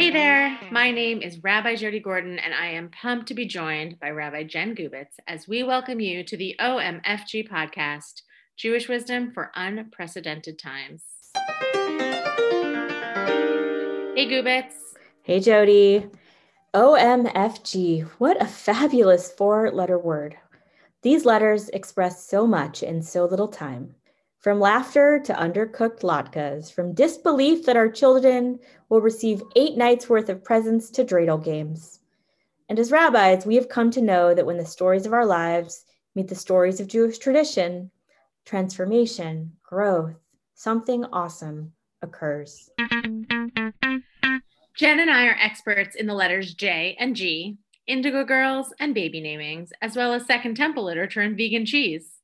Hey there, my name is Rabbi Jody Gordon, and I am pumped to be joined by Rabbi Jen Gubitz as we welcome you to the OMFG podcast, Jewish Wisdom for Unprecedented Times. Hey, Gubitz. Hey, Jody. OMFG, what a fabulous four letter word. These letters express so much in so little time. From laughter to undercooked latkes, from disbelief that our children will receive eight nights worth of presents to dreidel games. And as rabbis, we have come to know that when the stories of our lives meet the stories of Jewish tradition, transformation, growth, something awesome occurs. Jen and I are experts in the letters J and G, Indigo Girls, and baby namings, as well as Second Temple literature and vegan cheese.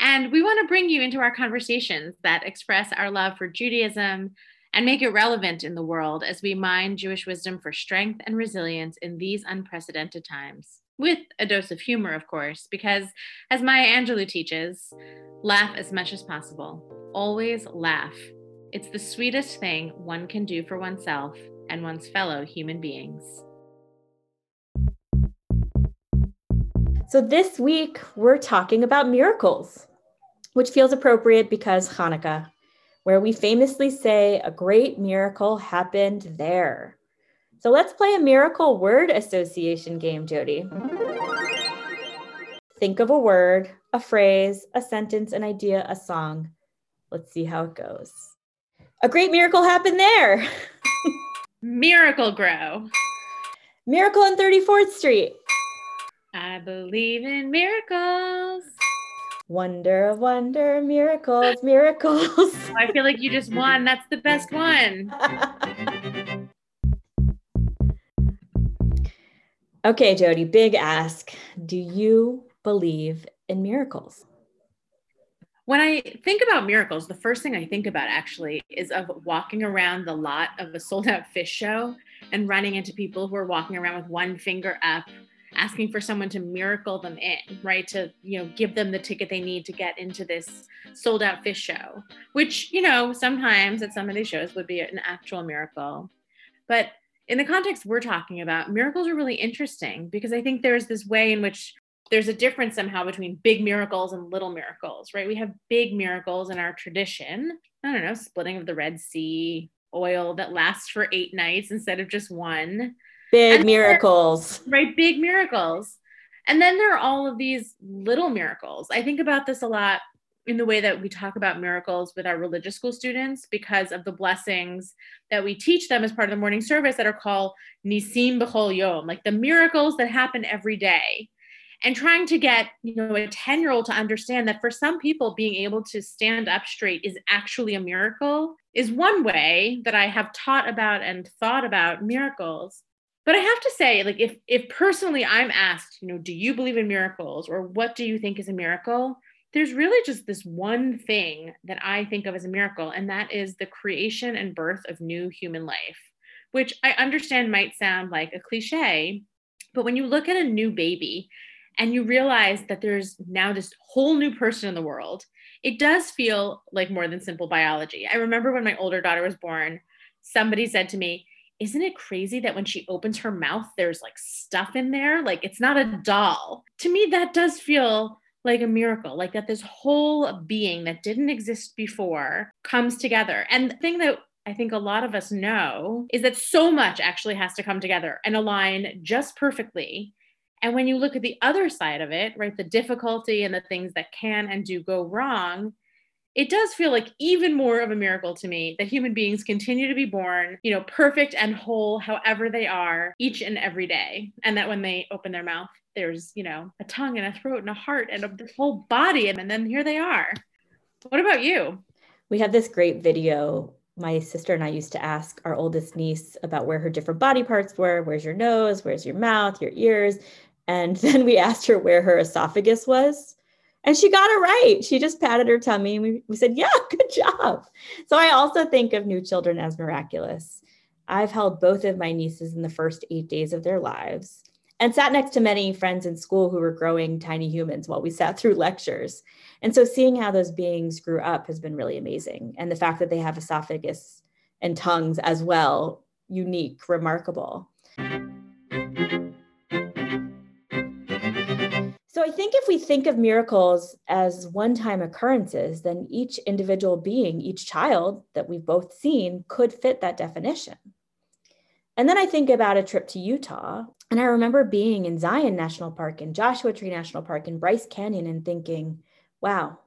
And we want to bring you into our conversations that express our love for Judaism and make it relevant in the world as we mine Jewish wisdom for strength and resilience in these unprecedented times. With a dose of humor, of course, because as Maya Angelou teaches, laugh as much as possible. Always laugh. It's the sweetest thing one can do for oneself and one's fellow human beings. So, this week we're talking about miracles, which feels appropriate because Hanukkah, where we famously say a great miracle happened there. So, let's play a miracle word association game, Jody. Think of a word, a phrase, a sentence, an idea, a song. Let's see how it goes. A great miracle happened there. Miracle-Gro. Miracle on 34th Street. Believe in miracles. Wonder of wonder, miracles, miracles. I feel like you just won. That's the best one. okay, Jody, big ask. Do you believe in miracles? When I think about miracles, the first thing I think about actually is of walking around the lot of a sold out Phish show and running into people who are walking around with one finger up asking for someone to miracle them in, right? To, you know, give them the ticket they need to get into this sold out Phish show, which, you know, sometimes at some of these shows would be an actual miracle. But in the context we're talking about, miracles are really interesting because I think there's this way in which there's a difference somehow between big miracles and little miracles, right? We have big miracles in our tradition. I don't know, splitting of the Red Sea, oil that lasts for eight nights instead of just one. Big and miracles. Right, big miracles. And then there are all of these little miracles. I think about this a lot in the way that we talk about miracles with our religious school students because of the blessings that we teach them as part of the morning service that are called nisim b'chol yom, like the miracles that happen every day. And trying to get, you know, a 10 year old to understand that for some people, being able to stand up straight is actually a miracle is one way that I have taught about and thought about miracles but i have to say like if if personally i'm asked you know do you believe in miracles? or what do you think is a miracle? there's really just this one thing that i think of as a miracle and that is the creation and birth of new human life which i understand might sound like a cliche but when you look at a new baby and you realize that there's now this whole new person in the world it does feel like more than simple biology. I remember when my older daughter was born somebody said to me isn't it crazy that when she opens her mouth, there's like stuff in there? Like it's not a doll. To me, that does feel like a miracle, like that this whole being that didn't exist before comes together. And the thing that I think a lot of us know is that so much actually has to come together and align just perfectly. And when you look at the other side of it, right, the difficulty and the things that can and do go wrong, it does feel like even more of a miracle to me that human beings continue to be born, you know, perfect and whole, however they are, each and every day. And that when they open their mouth, there's, you know, a tongue and a throat and a heart and a whole body. And then here they are. What about you? We have this great video. My sister and I used to ask our oldest niece about where her different body parts were. Where's your nose? Where's your mouth? Your ears? And then we asked her where her esophagus was and she got it right. She just patted her tummy and we, we said, Yeah, good job. So I also think of new children as miraculous. I've held both of my nieces in the first eight days of their lives and sat next to many friends in school who were growing tiny humans while we sat through lectures. And so seeing how those beings grew up has been really amazing. And the fact that they have esophagus and tongues as well unique, remarkable. Think if we think of miracles as one time occurrences, then each individual being, each child that we've both seen could fit that definition. And then I think about a trip to Utah, and I remember being in Zion National Park and Joshua Tree National Park and Bryce Canyon and thinking, wow,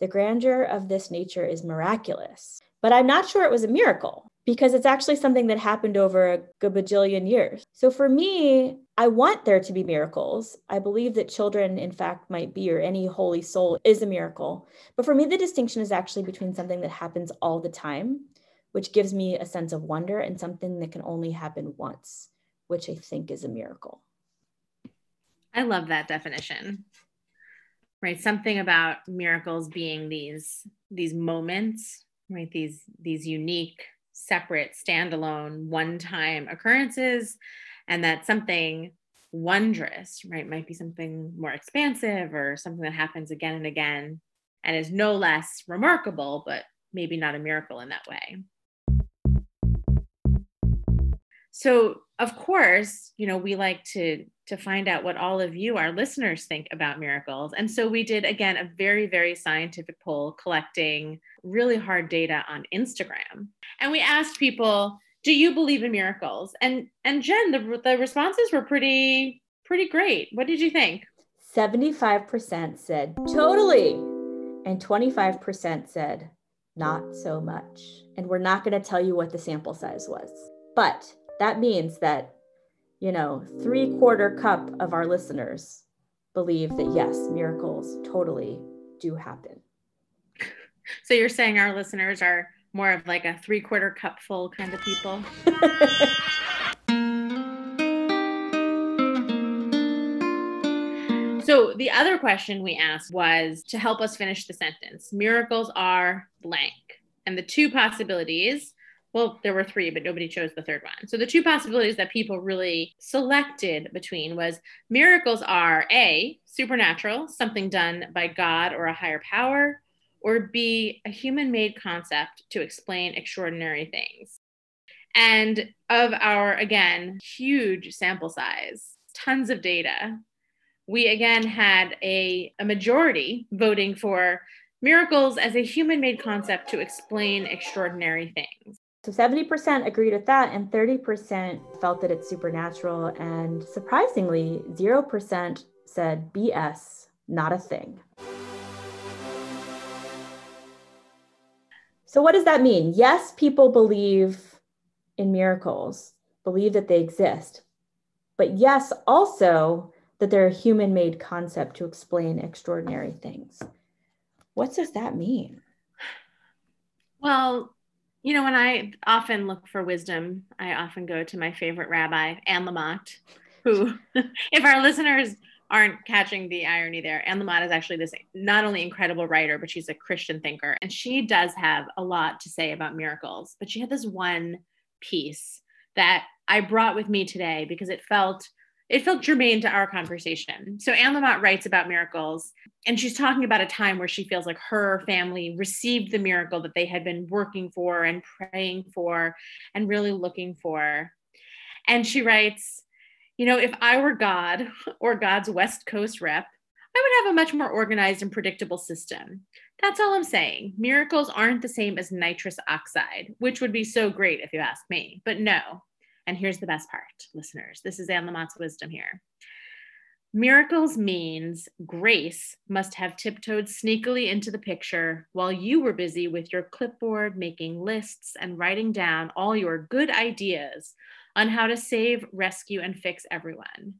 the grandeur of this nature is miraculous. But I'm not sure it was a miracle because it's actually something that happened over a good bajillion years. So for me, I want there to be miracles. I believe that children, in fact, might be, or any holy soul is a miracle. But for me, the distinction is actually between something that happens all the time, which gives me a sense of wonder, and something that can only happen once, which I think is a miracle. I love that definition. Right, something about miracles being these these moments, right? These these unique separate, standalone, one time occurrences, and that something wondrous, right, might be something more expansive or something that happens again and again and is no less remarkable, but maybe not a miracle in that way. So, of course, you know, we like to to find out what all of you our listeners think about miracles. And so we did again a very very scientific poll collecting really hard data on Instagram. And we asked people, "Do you believe in miracles?" And and Jen, the the responses were pretty pretty great. What did you think? 75% said totally and 25% said not so much. And we're not going to tell you what the sample size was. But that means that, you know, three quarter cup of our listeners believe that yes, miracles totally do happen. So you're saying our listeners are more of like a three quarter cup full kind of people? so the other question we asked was to help us finish the sentence miracles are blank. And the two possibilities well, there were three, but nobody chose the third one. So the two possibilities that people really selected between was miracles are A, supernatural, something done by God or a higher power, or B, a human made concept to explain extraordinary things. And of our, again, huge sample size, tons of data, we again had a, a majority voting for miracles as a human made concept to explain extraordinary things. So 70% agreed with that, and 30% felt that it's supernatural. And surprisingly, 0% said BS, not a thing. So, what does that mean? Yes, people believe in miracles, believe that they exist. But yes, also that they're a human made concept to explain extraordinary things. What does that mean? Well, you know, when I often look for wisdom, I often go to my favorite rabbi, Anne Lamott, who, if our listeners aren't catching the irony there, Anne Lamott is actually this not only incredible writer, but she's a Christian thinker. And she does have a lot to say about miracles. But she had this one piece that I brought with me today because it felt it felt germane to our conversation. So Anne Lamott writes about miracles, and she's talking about a time where she feels like her family received the miracle that they had been working for and praying for and really looking for. And she writes, you know, if I were God or God's West Coast rep, I would have a much more organized and predictable system. That's all I'm saying. Miracles aren't the same as nitrous oxide, which would be so great if you ask me. But no, and here's the best part, listeners. This is Anne Lamott's wisdom here. Miracles means grace must have tiptoed sneakily into the picture while you were busy with your clipboard making lists and writing down all your good ideas on how to save, rescue, and fix everyone.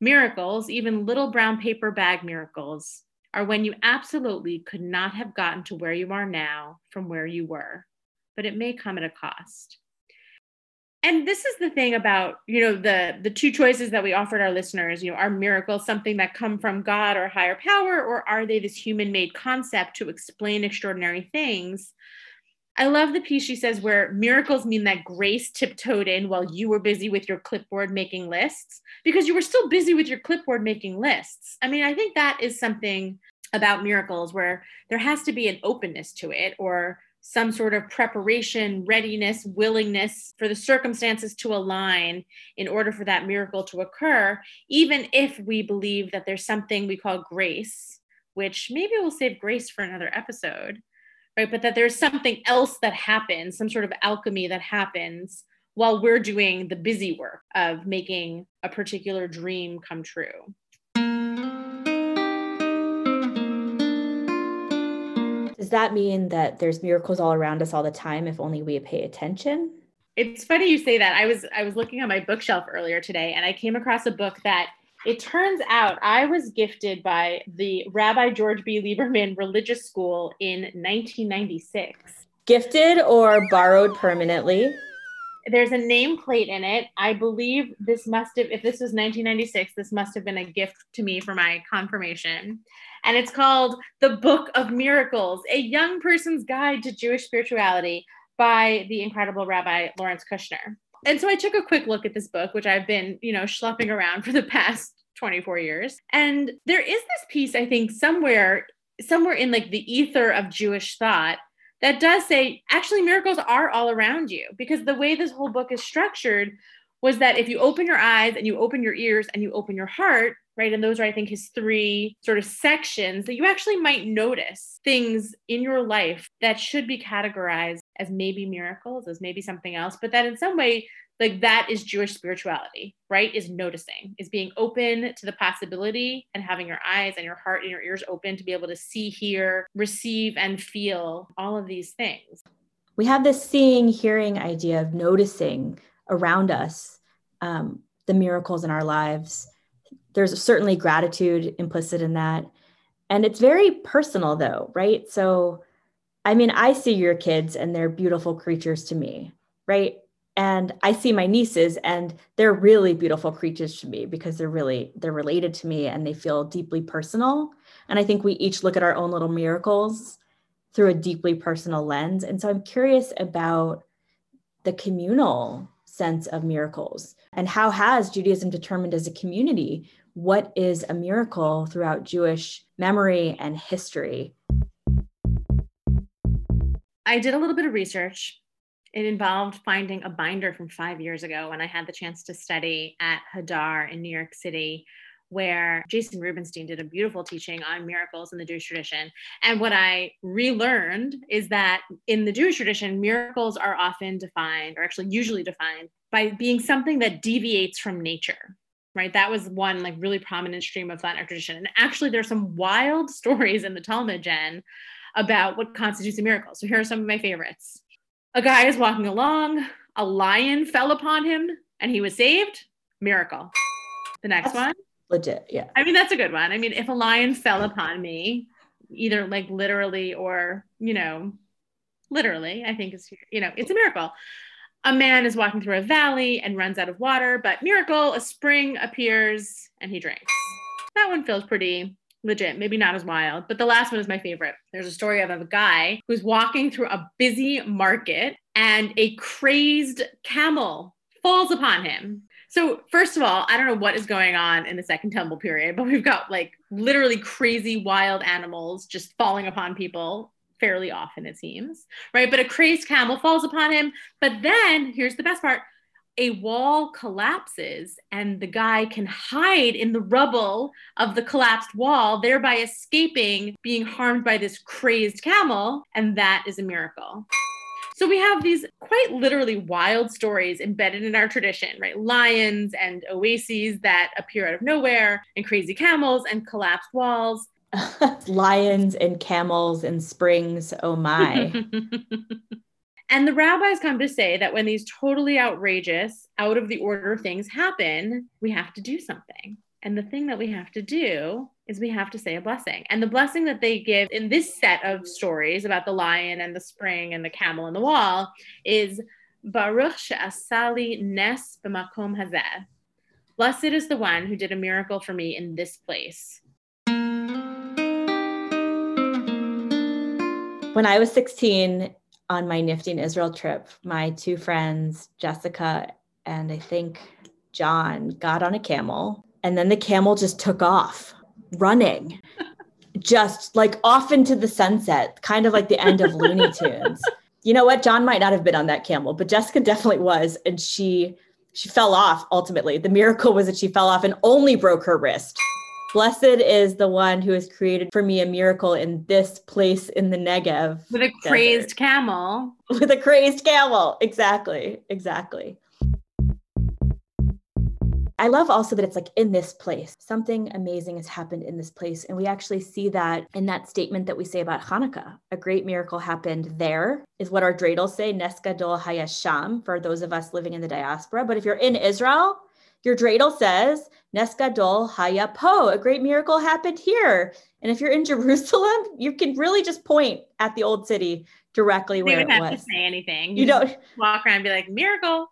Miracles, even little brown paper bag miracles, are when you absolutely could not have gotten to where you are now from where you were, but it may come at a cost and this is the thing about you know the the two choices that we offered our listeners you know are miracles something that come from god or higher power or are they this human made concept to explain extraordinary things i love the piece she says where miracles mean that grace tiptoed in while you were busy with your clipboard making lists because you were still busy with your clipboard making lists. I mean i think that is something about miracles where there has to be an openness to it or some sort of preparation, readiness, willingness for the circumstances to align in order for that miracle to occur, even if we believe that there's something we call grace, which maybe we'll save grace for another episode, right? But that there's something else that happens, some sort of alchemy that happens while we're doing the busy work of making a particular dream come true. Does that mean that there's miracles all around us all the time if only we pay attention? It's funny you say that. I was I was looking on my bookshelf earlier today and I came across a book that it turns out I was gifted by the Rabbi George B. Lieberman Religious School in 1996. Gifted or borrowed permanently? There's a nameplate in it. I believe this must have, if this was 1996, this must have been a gift to me for my confirmation and it's called The Book of Miracles, a young person's guide to Jewish spirituality by the incredible Rabbi Lawrence Kushner. And so I took a quick look at this book, which I've been, you know, schlepping around for the past 24 years. And there is this piece, I think, somewhere, somewhere in like the ether of Jewish thought that does say actually miracles are all around you because the way this whole book is structured was that if you open your eyes and you open your ears and you open your heart, right? And those are, I think, his three sort of sections that you actually might notice things in your life that should be categorized as maybe miracles, as maybe something else, but that in some way, like that is Jewish spirituality, right? Is noticing, is being open to the possibility and having your eyes and your heart and your ears open to be able to see, hear, receive, and feel all of these things. We have this seeing, hearing idea of noticing around us um, the miracles in our lives there's certainly gratitude implicit in that. And it's very personal, though, right? So, I mean, I see your kids and they're beautiful creatures to me, right? And I see my nieces and they're really beautiful creatures to me because they're really they're related to me and they feel deeply personal. And I think we each look at our own little miracles through a deeply personal lens. And so I'm curious about the communal sense of miracles and how has Judaism determined as a community what is a miracle throughout Jewish memory and history. I did a little bit of research. It involved finding a binder from five years ago when I had the chance to study at Hadar in New York City, where Jason Rubenstein did a beautiful teaching on miracles in the Jewish tradition. And what I relearned is that in the Jewish tradition, miracles are often defined, or actually usually defined, by being something that deviates from nature right? That was one like really prominent stream of thought our tradition. And actually, there's some wild stories in the Talmud, Jen, about what constitutes a miracle. So here are some of my favorites. A guy is walking along, a lion fell upon him, and he was saved. Miracle. The next that's one. Legit, yeah. I mean, that's a good one. I mean, if a lion fell upon me, either like literally or, you know, literally, I think is, you know, it's a miracle a man is walking through a valley and runs out of water, but miracle, a spring appears and he drinks. That one feels pretty legit, maybe not as wild, but the last one is my favorite. There's a story of a guy who's walking through a busy market and a crazed camel falls upon him. So, first of all, I don't know what is going on in the Second Temple period, but we've got like literally crazy wild animals just falling upon people fairly often, it seems, right? But a crazed camel falls upon him. But then here's the best part a wall collapses and the guy can hide in the rubble of the collapsed wall, thereby escaping being harmed by this crazed camel. And that is a miracle. So we have these quite literally wild stories embedded in our tradition, right? Lions and oases that appear out of nowhere, and crazy camels and collapsed walls. lions and camels and springs. Oh my. and the rabbis come to say that when these totally outrageous, out of the order things happen, we have to do something. And the thing that we have to do is we have to say a blessing. And the blessing that they give in this set of stories about the lion and the spring and the camel and the wall is Baruch she'asali nes b'makom hazeh. Blessed is the one who did a miracle for me in this place. When I was 16 on my NFTY Israel trip, my two friends, Jessica and I think John, got on a camel, and then the camel just took off running. just like off into the sunset, kind of like the end of Looney Tunes. You know what? John might not have been on that camel, but Jessica definitely was. And she she fell off ultimately. The miracle was that she fell off and only broke her wrist. Blessed is the one who has created for me a miracle in this place in the Negev. With a crazed desert. camel. With a crazed camel. Exactly. Exactly. I love also that it's like in this place. Something amazing has happened in this place. And we actually see that in that statement that we say about Hanukkah. A great miracle happened there, is what our dreidels say, Nes Gadol Hayasham, for those of us living in the diaspora. But if you're in Israel, your dreidel says, Nes Gadol Hayapo, a great miracle happened here. And if you're in Jerusalem, you can really just point at the old city directly where you it have was. to say anything. You, you don't walk around and be like, miracle.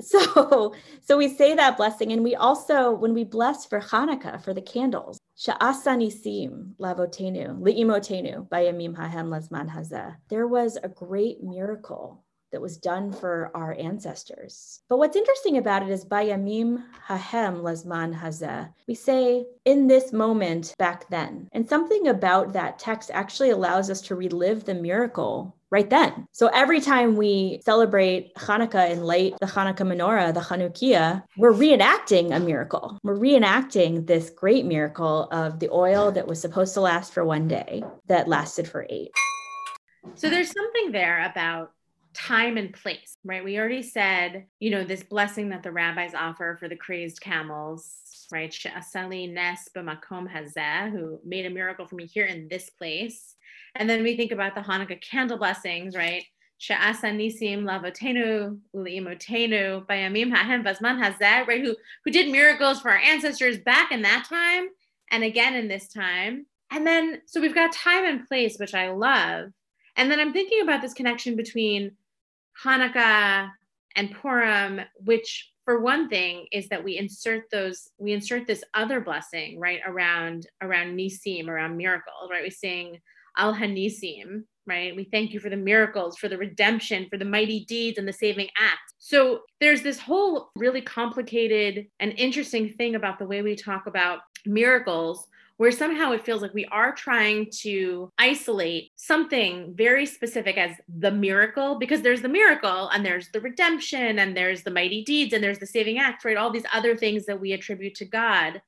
so so we say that blessing and we also when we bless for hanukkah for the candles sha'asanisim lavotenu li'imotenu bayamim hahem lazman hazeh there was a great miracle that was done for our ancestors. But what's interesting about it is Bayamim Hahem Lazman Hazeh. We say in this moment back then. And something about that text actually allows us to relive the miracle right then. So every time we celebrate Hanukkah and light the Hanukkah menorah, the Chanukiah, we're reenacting a miracle. We're reenacting this great miracle of the oil that was supposed to last for one day that lasted for eight. So there's something there about time and place, right? We already said, you know, this blessing that the rabbis offer for the crazed camels, right? She'asali nes b'makom hazeh, who made a miracle for me here in this place. And then we think about the Hanukkah candle blessings, right? She'asa nisim lavotenu uliimotenu bayamim hahem vazman hazeh, right? Who, who did miracles for our ancestors back in that time and again in this time. And then, so we've got time and place, which I love. And then I'm thinking about this connection between Hanukkah and Purim, which for one thing is that we insert those, we insert this other blessing, right, around around Nisim, around miracles, right? We sing Al Hanisim, right? We thank you for the miracles, for the redemption, for the mighty deeds and the saving acts. So there's this whole really complicated and interesting thing about the way we talk about miracles where somehow it feels like we are trying to isolate something very specific as the miracle because there's the miracle and there's the redemption and there's the mighty deeds and there's the saving act, right? All these other things that we attribute to God.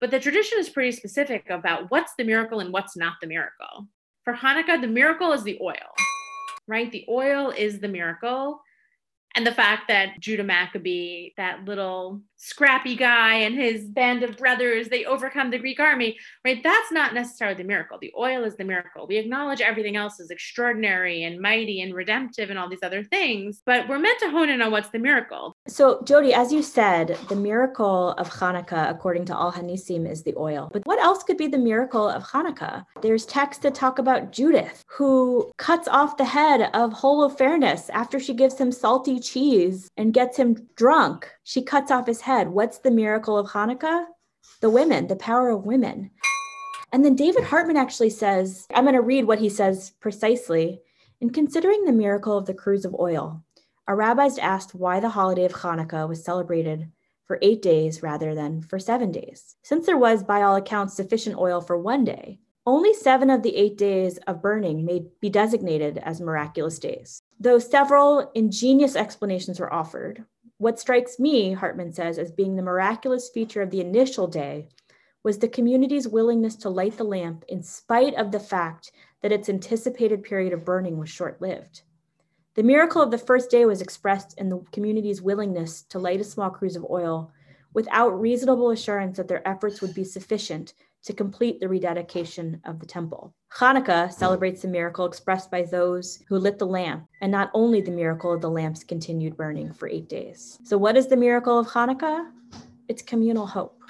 But the tradition is pretty specific about what's the miracle and what's not the miracle. For Hanukkah, the miracle is the oil, right? The oil is the miracle and the fact that Judah Maccabee, that little scrappy guy and his band of brothers, they overcome the Greek army, right? That's not necessarily the miracle. The oil is the miracle. We acknowledge everything else is extraordinary and mighty and redemptive and all these other things, but we're meant to hone in on what's the miracle. So, Jody, as you said, the miracle of Hanukkah, according to Al Hanisim, is the oil. But what else could be the miracle of Hanukkah? There's texts that talk about Judith, who cuts off the head of Holofernes after she gives him salty cheese and gets him drunk. She cuts off his head. What's the miracle of Hanukkah? The women, the power of women. And then David Hartman actually says, I'm going to read what he says precisely. In considering the miracle of the cruse of oil, our rabbis asked why the holiday of Hanukkah was celebrated for eight days rather than for seven days. Since there was, by all accounts, sufficient oil for one day, only seven of the eight days of burning may be designated as miraculous days. Though several ingenious explanations were offered, what strikes me, Hartman says, as being the miraculous feature of the initial day was the community's willingness to light the lamp in spite of the fact that its anticipated period of burning was short lived. The miracle of the first day was expressed in the community's willingness to light a small cruse of oil without reasonable assurance that their efforts would be sufficient to complete the rededication of the temple. Hanukkah celebrates the miracle expressed by those who lit the lamp, and not only the miracle of the lamp's continued burning for eight days. So, what is the miracle of Hanukkah? It's communal hope.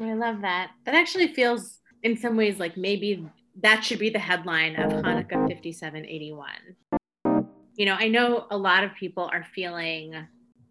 I love that. That actually feels, in some ways, like maybe that should be the headline of Hanukkah 5781. You know, I know a lot of people are feeling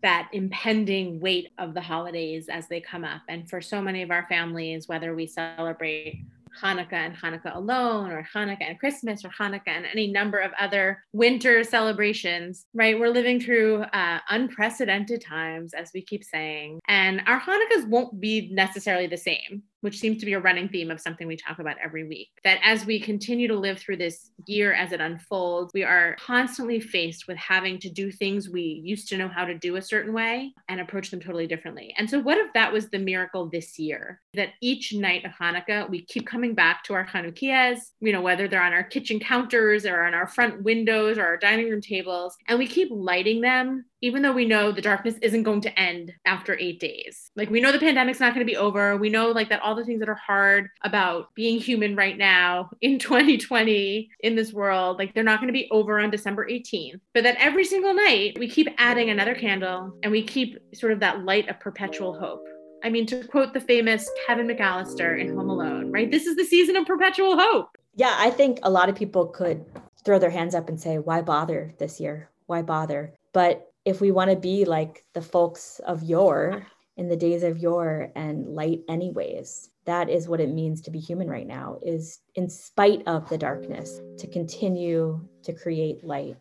that impending weight of the holidays as they come up. And for so many of our families, whether we celebrate Hanukkah and Hanukkah alone, or Hanukkah and Christmas, or Hanukkah and any number of other winter celebrations, right? We're living through uh, unprecedented times, as we keep saying, and our Hanukkahs won't be necessarily the same. Which seems to be a running theme of something we talk about every week. That as we continue to live through this year as it unfolds, we are constantly faced with having to do things we used to know how to do a certain way and approach them totally differently. And so, what if that was the miracle this year? That each night of Hanukkah, we keep coming back to our Chanukias, you know, whether they're on our kitchen counters or on our front windows or our dining room tables, and we keep lighting them even though we know the darkness isn't going to end after eight days. Like, we know the pandemic's not going to be over. We know, like, that all the things that are hard about being human right now in 2020 in this world, like, they're not going to be over on December 18th. But that every single night, we keep adding another candle and we keep sort of that light of perpetual hope. I mean, to quote the famous Kevin McAllister in Home Alone, right? This is the season of perpetual hope. Yeah, I think a lot of people could throw their hands up and say, why bother this year? Why bother? But if we want to be like the folks of yore in the days of yore and light anyways that is what it means to be human right now is in spite of the darkness to continue to create light.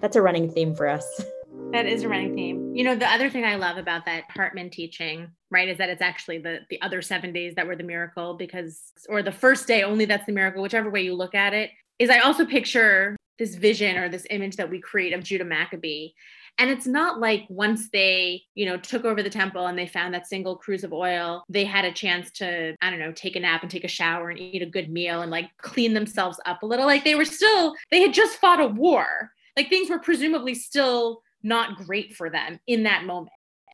That's a running theme for us. That is a running theme. You know the other thing i love about that hartman teaching right is that it's actually the the other seven days that were the miracle because or the first day only that's the miracle whichever way you look at it is i also picture this vision or this image that we create of Judah Maccabee. And it's not like once they, you know, took over the temple and they found that single cruse of oil, they had a chance to, I don't know, take a nap and take a shower and eat a good meal and like clean themselves up a little. Like they were still, they had just fought a war. Like things were presumably still not great for them in that moment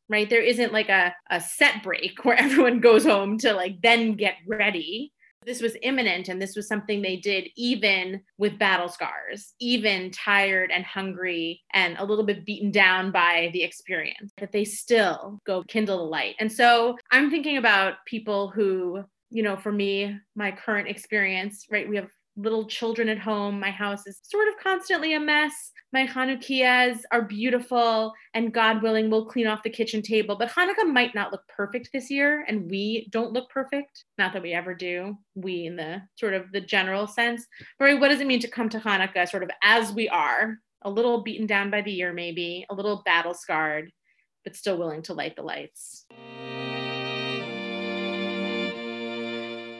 right there isn't like a, a set break where everyone goes home to like then get ready this was imminent and this was something they did even with battle scars, even tired and hungry and a little bit beaten down by the experience, that they still go kindle the light. And so I'm thinking about people who, you know, for me, my current experience, right? We have little children at home. My house is sort of constantly a mess. My Hanukkahs are beautiful, and God willing, we'll clean off the kitchen table. But Hanukkah might not look perfect this year, and we don't look perfect. Not that we ever do, we in the sort of the general sense. Right? What does it mean to come to Hanukkah sort of as we are, a little beaten down by the year, maybe, a little battle scarred, but still willing to light the lights?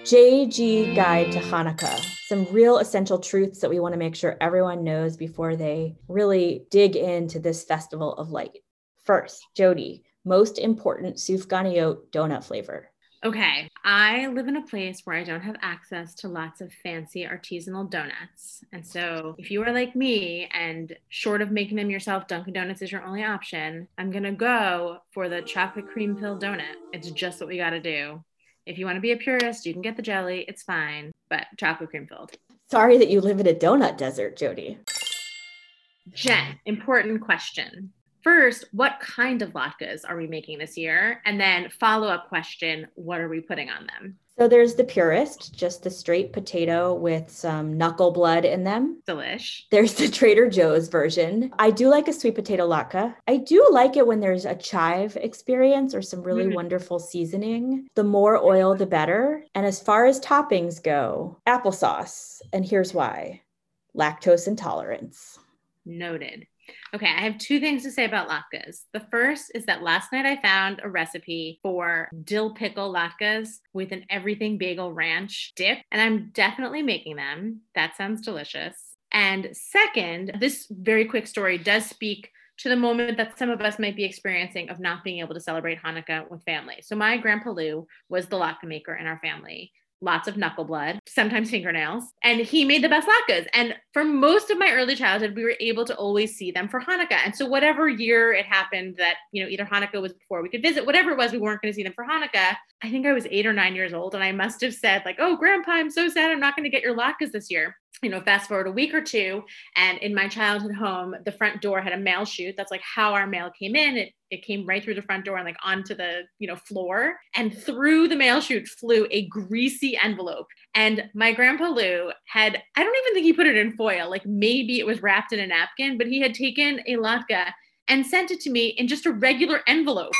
JG Guide to Hanukkah. Some real essential truths that we want to make sure everyone knows before they really dig into this festival of light. First, Jody, most important sufganiyot donut flavor. Okay, I live in a place where I don't have access to lots of fancy artisanal donuts. And so, if you are like me and short of making them yourself, Dunkin' Donuts is your only option, I'm gonna go for the chocolate cream pill donut. It's just what we gotta do. If you want to be a purist, you can get the jelly. It's fine, but chocolate cream filled. Sorry that you live in a donut desert, Jody. Jen, important question. First, what kind of latkes are we making this year? And then follow up question, what are we putting on them? So there's the purist, just the straight potato with some knuckle blood in them. Delish. There's the Trader Joe's version. I do like a sweet potato latke. I do like it when there's a chive experience or some really mm-hmm. wonderful seasoning. The more oil, the better. And as far as toppings go, applesauce. And here's why lactose intolerance. Noted. Okay, I have two things to say about latkes. The first is that last night I found a recipe for dill pickle latkes with an everything bagel ranch dip, and I'm definitely making them. That sounds delicious. And second, this very quick story does speak to the moment that some of us might be experiencing of not being able to celebrate Hanukkah with family. So my grandpa Lou was the latke maker in our family lots of knuckle blood, sometimes fingernails, and he made the best latkes. And for most of my early childhood, we were able to always see them for Hanukkah. And so whatever year it happened that, you know, either Hanukkah was before we could visit, whatever it was, we weren't going to see them for Hanukkah. I think I was eight or nine years old, and I must have said like, "Oh, Grandpa, I'm so sad. I'm not going to get your latkes this year." You know, fast forward a week or two, and in my childhood home, the front door had a mail chute. That's like how our mail came in. It it came right through the front door and like onto the you know floor, and through the mail chute flew a greasy envelope. And my grandpa Lou had I don't even think he put it in foil. Like maybe it was wrapped in a napkin, but he had taken a latke and sent it to me in just a regular envelope.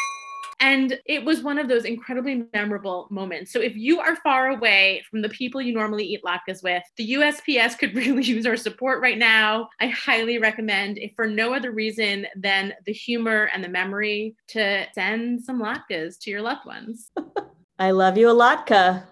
And it was one of those incredibly memorable moments. So if you are far away from the people you normally eat latkes with, the USPS could really use our support right now. I highly recommend, if for no other reason than the humor and the memory, to send some latkes to your loved ones. I love you a latka.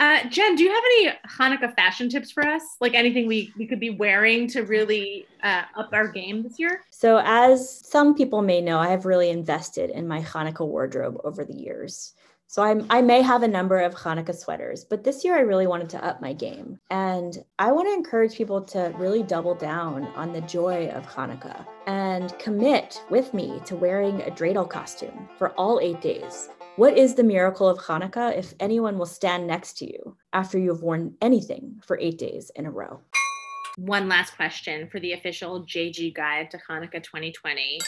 Uh, Jen, do you have any Hanukkah fashion tips for us? Like anything we, we could be wearing to really uh, up our game this year? So, as some people may know, I have really invested in my Hanukkah wardrobe over the years. So I'm, I may have a number of Hanukkah sweaters, but this year I really wanted to up my game. And I want to encourage people to really double down on the joy of Hanukkah and commit with me to wearing a dreidel costume for all eight days. What is the miracle of Hanukkah if anyone will stand next to you after you have worn anything for eight days in a row? One last question for the official JG guide to Hanukkah 2020.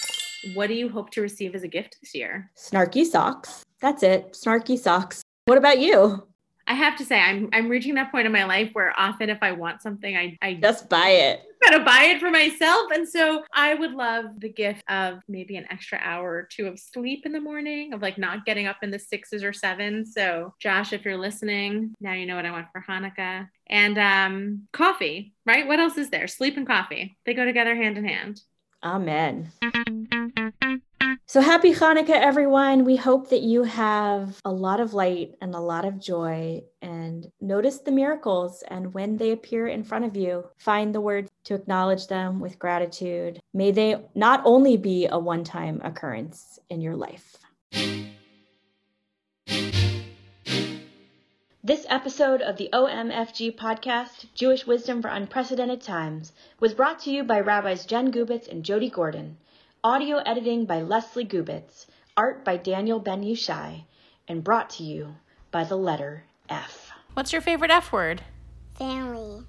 What do you hope to receive as a gift this year? Snarky socks. That's it. Snarky socks. What about you? I have to say, I'm I'm reaching that point in my life where often if I want something, I, I just buy it. Gotta buy it for myself. And so I would love the gift of maybe an extra hour or two of sleep in the morning, of like not getting up in the sixes or sevens. So Josh, if you're listening, now you know what I want for Hanukkah. And um coffee, right? What else is there? Sleep and coffee. They go together hand in hand. Amen. So happy Hanukkah, everyone. We hope that you have a lot of light and a lot of joy and notice the miracles. And when they appear in front of you, find the words to acknowledge them with gratitude. May they not only be a one time occurrence in your life. This episode of the OMFG podcast, Jewish Wisdom for Unprecedented Times, was brought to you by Rabbis Jen Gubitz and Jody Gordon. Audio editing by Leslie Gubitz, art by Daniel Ben Yushai, and brought to you by the letter F. What's your favorite F word? Family.